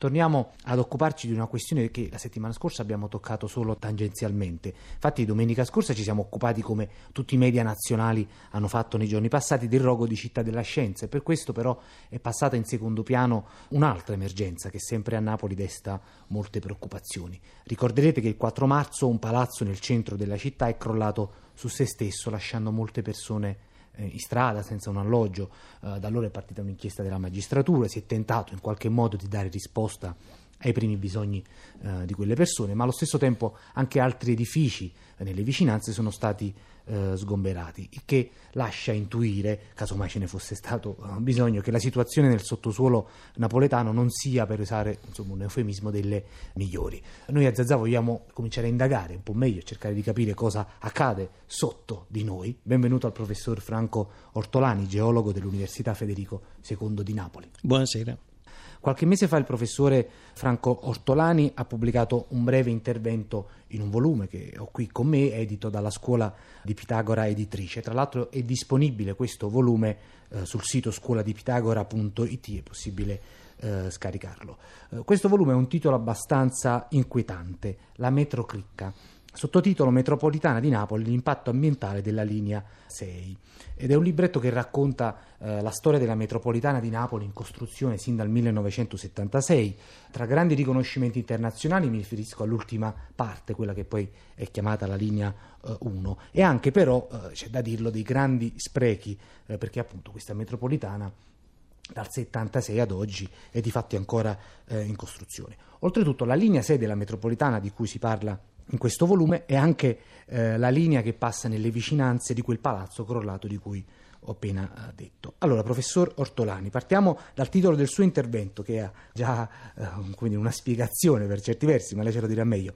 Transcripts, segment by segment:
Torniamo ad occuparci di una questione che la settimana scorsa abbiamo toccato solo tangenzialmente. Infatti domenica scorsa ci siamo occupati, come tutti i media nazionali hanno fatto nei giorni passati, del rogo di Città della Scienza per questo però è passata in secondo piano un'altra emergenza che sempre a Napoli desta molte preoccupazioni. Ricorderete che il 4 marzo un palazzo nel centro della città è crollato su se stesso lasciando molte persone in strada senza un alloggio. Eh, da allora è partita un'inchiesta della magistratura, si è tentato in qualche modo di dare risposta ai primi bisogni eh, di quelle persone, ma allo stesso tempo anche altri edifici eh, nelle vicinanze sono stati eh, sgomberati, il che lascia intuire, casomai ce ne fosse stato uh, bisogno, che la situazione nel sottosuolo napoletano non sia, per usare insomma, un eufemismo, delle migliori. Noi a Zazà vogliamo cominciare a indagare un po' meglio, cercare di capire cosa accade sotto di noi. Benvenuto al professor Franco Ortolani, geologo dell'Università Federico II di Napoli. Buonasera. Qualche mese fa il professore Franco Ortolani ha pubblicato un breve intervento in un volume che ho qui con me, edito dalla scuola di Pitagora editrice. Tra l'altro è disponibile questo volume eh, sul sito scuoladipitagora.it, è possibile eh, scaricarlo. Eh, questo volume ha un titolo abbastanza inquietante, La metrocricca sottotitolo Metropolitana di Napoli, l'impatto ambientale della linea 6. Ed è un libretto che racconta eh, la storia della metropolitana di Napoli in costruzione sin dal 1976. Tra grandi riconoscimenti internazionali mi riferisco all'ultima parte, quella che poi è chiamata la linea eh, 1. E anche però, eh, c'è da dirlo, dei grandi sprechi, eh, perché appunto questa metropolitana dal 76 ad oggi è di fatti ancora eh, in costruzione. Oltretutto la linea 6 della metropolitana di cui si parla in questo volume è anche eh, la linea che passa nelle vicinanze di quel palazzo crollato di cui ho appena eh, detto. Allora, professor Ortolani, partiamo dal titolo del suo intervento, che ha già eh, una spiegazione per certi versi, ma lei ce lo dirà meglio.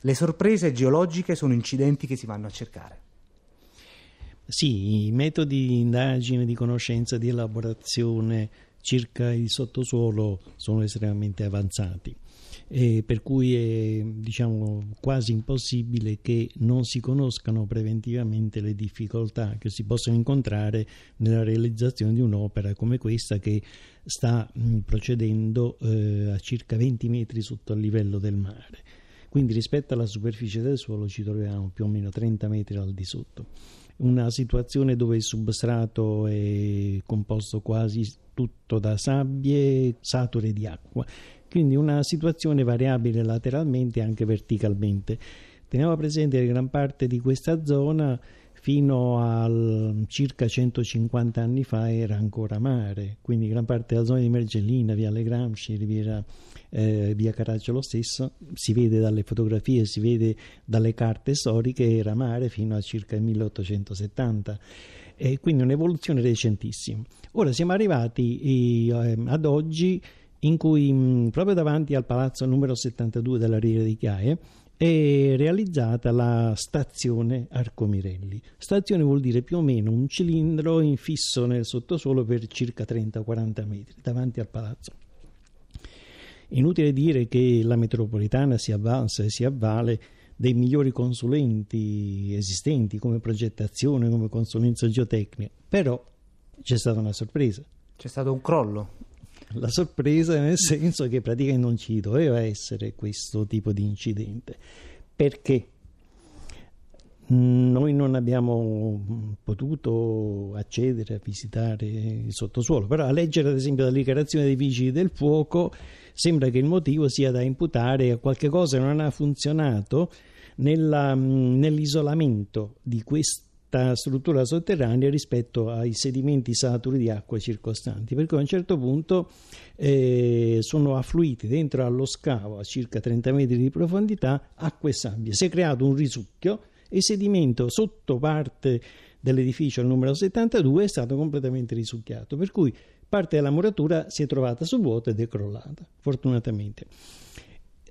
Le sorprese geologiche sono incidenti che si vanno a cercare. Sì, i metodi di indagine, di conoscenza, di elaborazione circa il sottosuolo sono estremamente avanzati eh, per cui è diciamo, quasi impossibile che non si conoscano preventivamente le difficoltà che si possono incontrare nella realizzazione di un'opera come questa che sta mh, procedendo eh, a circa 20 metri sotto il livello del mare. Quindi rispetto alla superficie del suolo ci troviamo più o meno 30 metri al di sotto. Una situazione dove il substrato è composto quasi tutto da sabbie sature di acqua quindi una situazione variabile lateralmente e anche verticalmente. Teniamo presente che gran parte di questa zona fino a circa 150 anni fa era ancora mare, quindi gran parte della zona di Mergellina, via Le Gramsci, Riviera, eh, via Caracciolo lo stesso, si vede dalle fotografie, si vede dalle carte storiche, era mare fino a circa il 1870 e quindi un'evoluzione recentissima. Ora siamo arrivati eh, ad oggi in cui mh, proprio davanti al palazzo numero 72 della Riera di Chiaie è realizzata la stazione Arcomirelli. Stazione vuol dire più o meno un cilindro infisso nel sottosuolo per circa 30-40 metri davanti al palazzo. Inutile dire che la metropolitana si avvanza e si avvale dei migliori consulenti esistenti come progettazione, come consulenza geotecnica, però c'è stata una sorpresa. C'è stato un crollo la sorpresa nel senso che praticamente non ci doveva essere questo tipo di incidente. Perché? Noi non abbiamo potuto accedere a visitare il sottosuolo, però a leggere ad esempio la dichiarazione dei vigili del fuoco sembra che il motivo sia da imputare a qualche cosa che non ha funzionato nella, nell'isolamento di questo struttura sotterranea rispetto ai sedimenti saturi di acqua circostanti, perché a un certo punto eh, sono affluiti dentro allo scavo a circa 30 metri di profondità acque e sabbie. Si è creato un risucchio e il sedimento sotto parte dell'edificio al numero 72 è stato completamente risucchiato, per cui parte della muratura si è trovata sul vuoto ed è crollata, fortunatamente.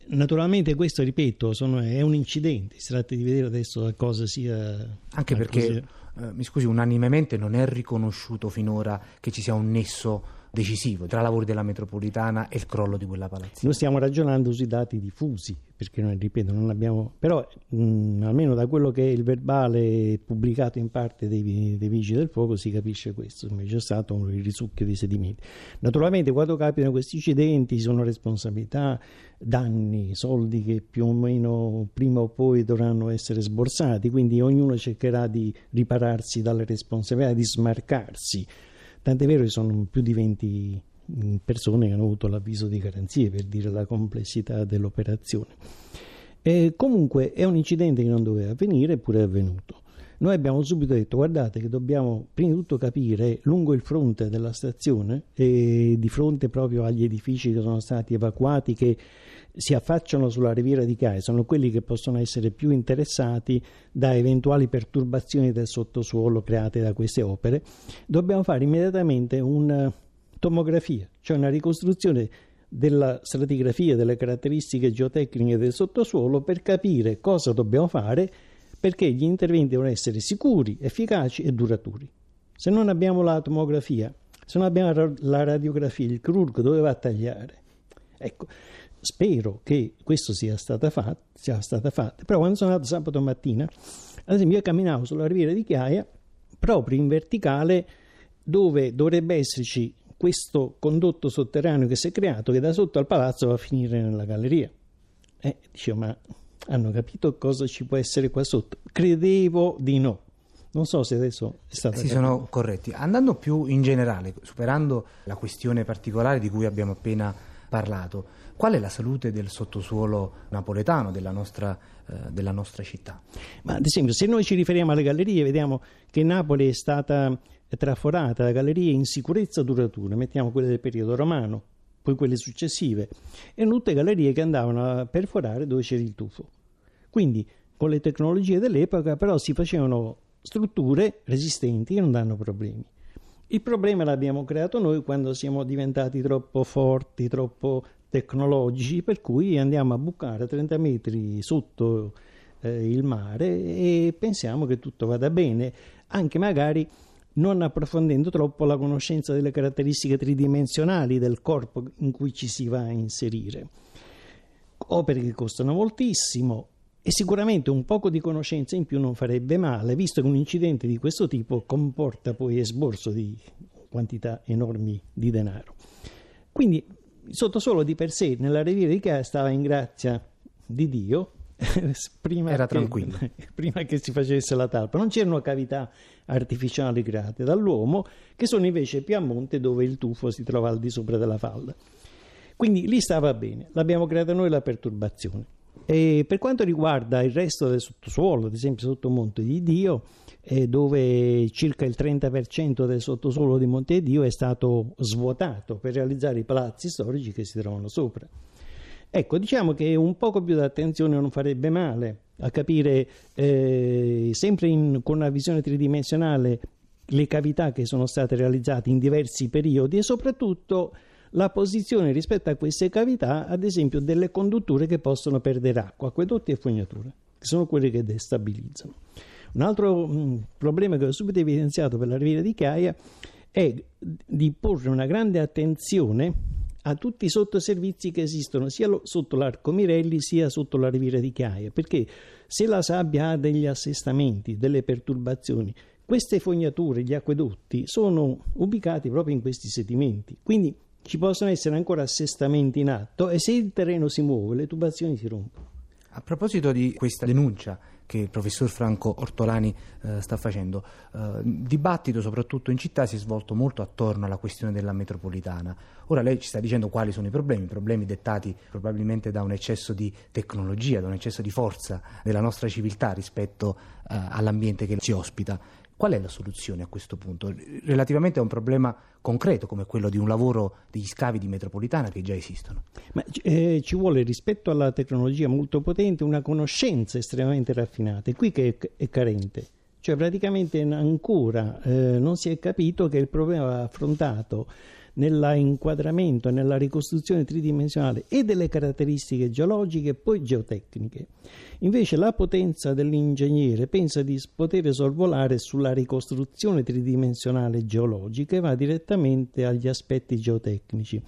Naturalmente questo, ripeto, sono, è un incidente, si tratta di vedere adesso cosa sia... Anche perché, eh, mi scusi, unanimemente non è riconosciuto finora che ci sia un nesso decisivo tra i lavori della metropolitana e il crollo di quella palazzina? Noi stiamo ragionando sui dati diffusi, perché noi, ripeto, non abbiamo... però mh, almeno da quello che è il verbale pubblicato in parte dei, dei Vigili del Fuoco si capisce questo, c'è stato un risucchio di sedimenti. Naturalmente quando capitano questi incidenti sono responsabilità, danni, soldi che più o meno prima o poi dovranno essere sborsati, quindi ognuno cercherà di ripararsi dalle responsabilità, di smarcarsi. Tant'è vero che sono più di 20 mm, persone che hanno avuto l'avviso di garanzie per dire la complessità dell'operazione. E comunque è un incidente che non doveva avvenire, eppure è avvenuto. Noi abbiamo subito detto: guardate, che dobbiamo prima di tutto capire lungo il fronte della stazione e di fronte proprio agli edifici che sono stati evacuati, che si affacciano sulla riviera di Caia sono quelli che possono essere più interessati da eventuali perturbazioni del sottosuolo create da queste opere, dobbiamo fare immediatamente una tomografia, cioè una ricostruzione della stratigrafia, delle caratteristiche geotecniche del sottosuolo per capire cosa dobbiamo fare perché gli interventi devono essere sicuri, efficaci e duraturi. Se non abbiamo la tomografia, se non abbiamo la radiografia, il chirurgo dove va a tagliare? Ecco, spero che questo sia stata fatta, sia stata fatta. però quando sono andato sabato mattina, ad esempio io camminavo sulla riviera di Chiaia proprio in verticale dove dovrebbe esserci questo condotto sotterraneo che si è creato che da sotto al palazzo va a finire nella galleria. Eh, dicevo, ma hanno capito cosa ci può essere qua sotto? Credevo di no. Non so se adesso è stato. Si sono corretti. Andando più in generale, superando la questione particolare di cui abbiamo appena parlato, Qual è la salute del sottosuolo napoletano, della nostra, eh, della nostra città? Ma ad esempio, se noi ci riferiamo alle gallerie, vediamo che Napoli è stata traforata da gallerie in sicurezza duratura, mettiamo quelle del periodo romano, poi quelle successive, erano tutte gallerie che andavano a perforare dove c'era il tufo. Quindi, con le tecnologie dell'epoca, però si facevano strutture resistenti che non danno problemi. Il problema l'abbiamo creato noi quando siamo diventati troppo forti, troppo tecnologici, per cui andiamo a bucare 30 metri sotto eh, il mare e pensiamo che tutto vada bene, anche magari non approfondendo troppo la conoscenza delle caratteristiche tridimensionali del corpo in cui ci si va a inserire. Opere che costano moltissimo, e sicuramente un poco di conoscenza in più non farebbe male, visto che un incidente di questo tipo comporta poi esborso di quantità enormi di denaro. Quindi il sottosuolo di per sé nella riviera di Caia stava in grazia di Dio. prima Era che, tranquillo. Prima che si facesse la talpa. Non c'erano cavità artificiali create dall'uomo, che sono invece più a monte dove il tufo si trova al di sopra della falda. Quindi lì stava bene, l'abbiamo creata noi la perturbazione. E per quanto riguarda il resto del sottosuolo, ad esempio sotto Monte di Dio, eh, dove circa il 30% del sottosuolo di Monte di Dio è stato svuotato per realizzare i palazzi storici che si trovano sopra. Ecco, diciamo che un poco più di attenzione non farebbe male a capire eh, sempre in, con una visione tridimensionale le cavità che sono state realizzate in diversi periodi e soprattutto la posizione rispetto a queste cavità, ad esempio, delle condutture che possono perdere acqua, acquedotti e fognature, che sono quelle che destabilizzano. Un altro mh, mm, problema che ho subito evidenziato per la riviera di Caia è di porre una grande attenzione a tutti i sottoservizi che esistono sia sotto l'arco Mirelli sia sotto la riviera di Chiaia, perché se la sabbia ha degli assestamenti, delle perturbazioni, queste fognature, gli acquedotti sono ubicati proprio in questi sedimenti, quindi ci possono essere ancora assestamenti in atto e se il terreno si muove le tubazioni si rompono. A proposito di questa denuncia che il professor Franco Ortolani eh, sta facendo, eh, il dibattito soprattutto in città si è svolto molto attorno alla questione della metropolitana. Ora lei ci sta dicendo quali sono i problemi, problemi dettati probabilmente da un eccesso di tecnologia, da un eccesso di forza della nostra civiltà rispetto eh, all'ambiente che ci ospita. Qual è la soluzione a questo punto? Relativamente a un problema concreto come quello di un lavoro degli scavi di metropolitana che già esistono. Ma, eh, ci vuole rispetto alla tecnologia molto potente una conoscenza estremamente raffinata, è qui che è, è carente. Cioè praticamente ancora eh, non si è capito che il problema va affrontato nell'inquadramento, nella ricostruzione tridimensionale e delle caratteristiche geologiche e poi geotecniche. Invece la potenza dell'ingegnere pensa di poter sorvolare sulla ricostruzione tridimensionale geologica e va direttamente agli aspetti geotecnici.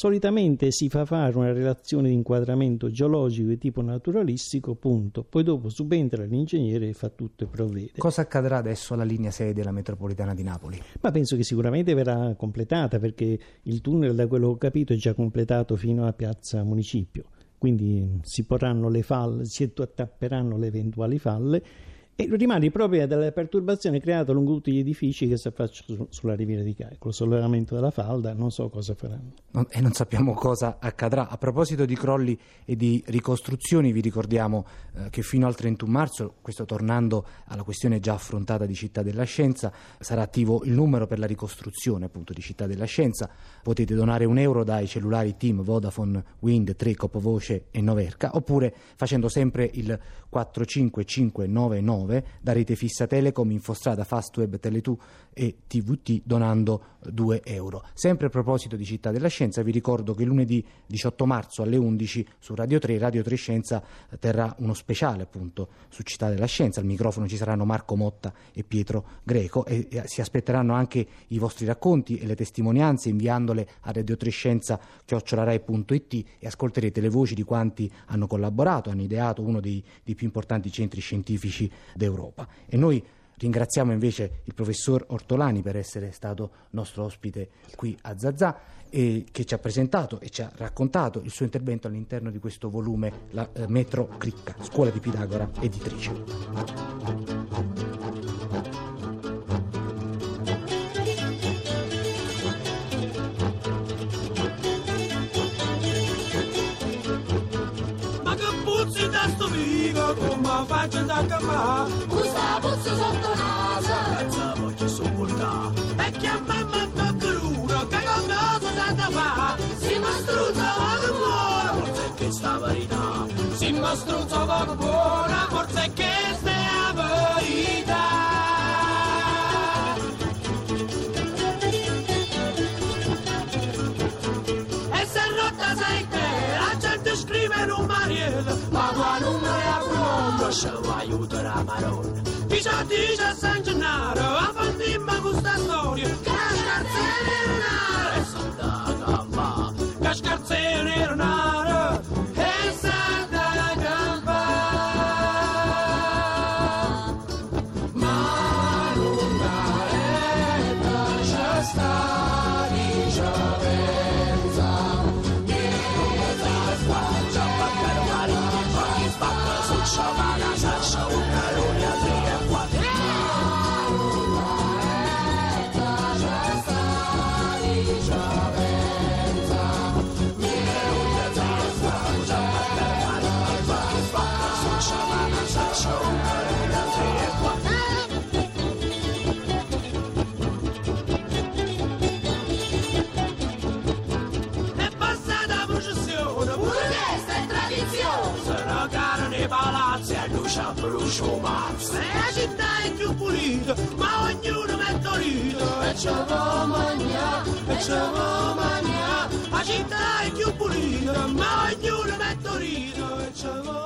Solitamente si fa fare una relazione di inquadramento geologico di tipo naturalistico, punto. Poi dopo subentra l'ingegnere e fa tutto e provvede. Cosa accadrà adesso alla linea 6 della metropolitana di Napoli? Ma penso che sicuramente verrà completata perché il tunnel, da quello che ho capito, è già completato fino a Piazza Municipio. Quindi si porranno le falle, si attapperanno le eventuali falle e rimane proprio delle perturbazioni create lungo tutti gli edifici che si affacciano sulla riviera di Caio. Con il sollevamento della falda non so cosa faranno. Non, e non sappiamo cosa accadrà. A proposito di crolli e di ricostruzioni, vi ricordiamo eh, che fino al 31 marzo, questo tornando alla questione già affrontata di Città della Scienza, sarà attivo il numero per la ricostruzione appunto di Città della Scienza. Potete donare un euro dai cellulari Team, Vodafone, Wind, Trecop, Voce e Noverca, oppure facendo sempre il 45599 9 da rete fissa Telecom, Infostrada, Fastweb, Tele2 e TVT donando 2 euro. Sempre a proposito di Città della Scienza vi ricordo che lunedì 18 marzo alle 11 su Radio 3, Radio 3 Scienza terrà uno speciale appunto su Città della Scienza. Al microfono ci saranno Marco Motta e Pietro Greco e, e si aspetteranno anche i vostri racconti e le testimonianze inviandole a Radio 3 Scienza chiocciolarai.it e ascolterete le voci di quanti hanno collaborato, hanno ideato uno dei, dei più importanti centri scientifici d'Europa. E noi ringraziamo invece il professor Ortolani per essere stato nostro ospite qui a Zazà e che ci ha presentato e ci ha raccontato il suo intervento all'interno di questo volume La eh, Metro Cricca, Scuola di Pitagora editrice. come faccio da camà Si mastruzza poco buona Forse che sta verità scrivere un mariello, ma quando non è conoscevo aiuto la maronna. Dice, dice a San Gennaro, a fantimma questa storia, che scarzene non ha, e sono da gamba, che scarzene non ha, E la città è più pulita, ma ognuno mette rito. E l'ho mangià, e l'ho mangià. La città è più pulita, ma ognuno mette rito. E ce l'ho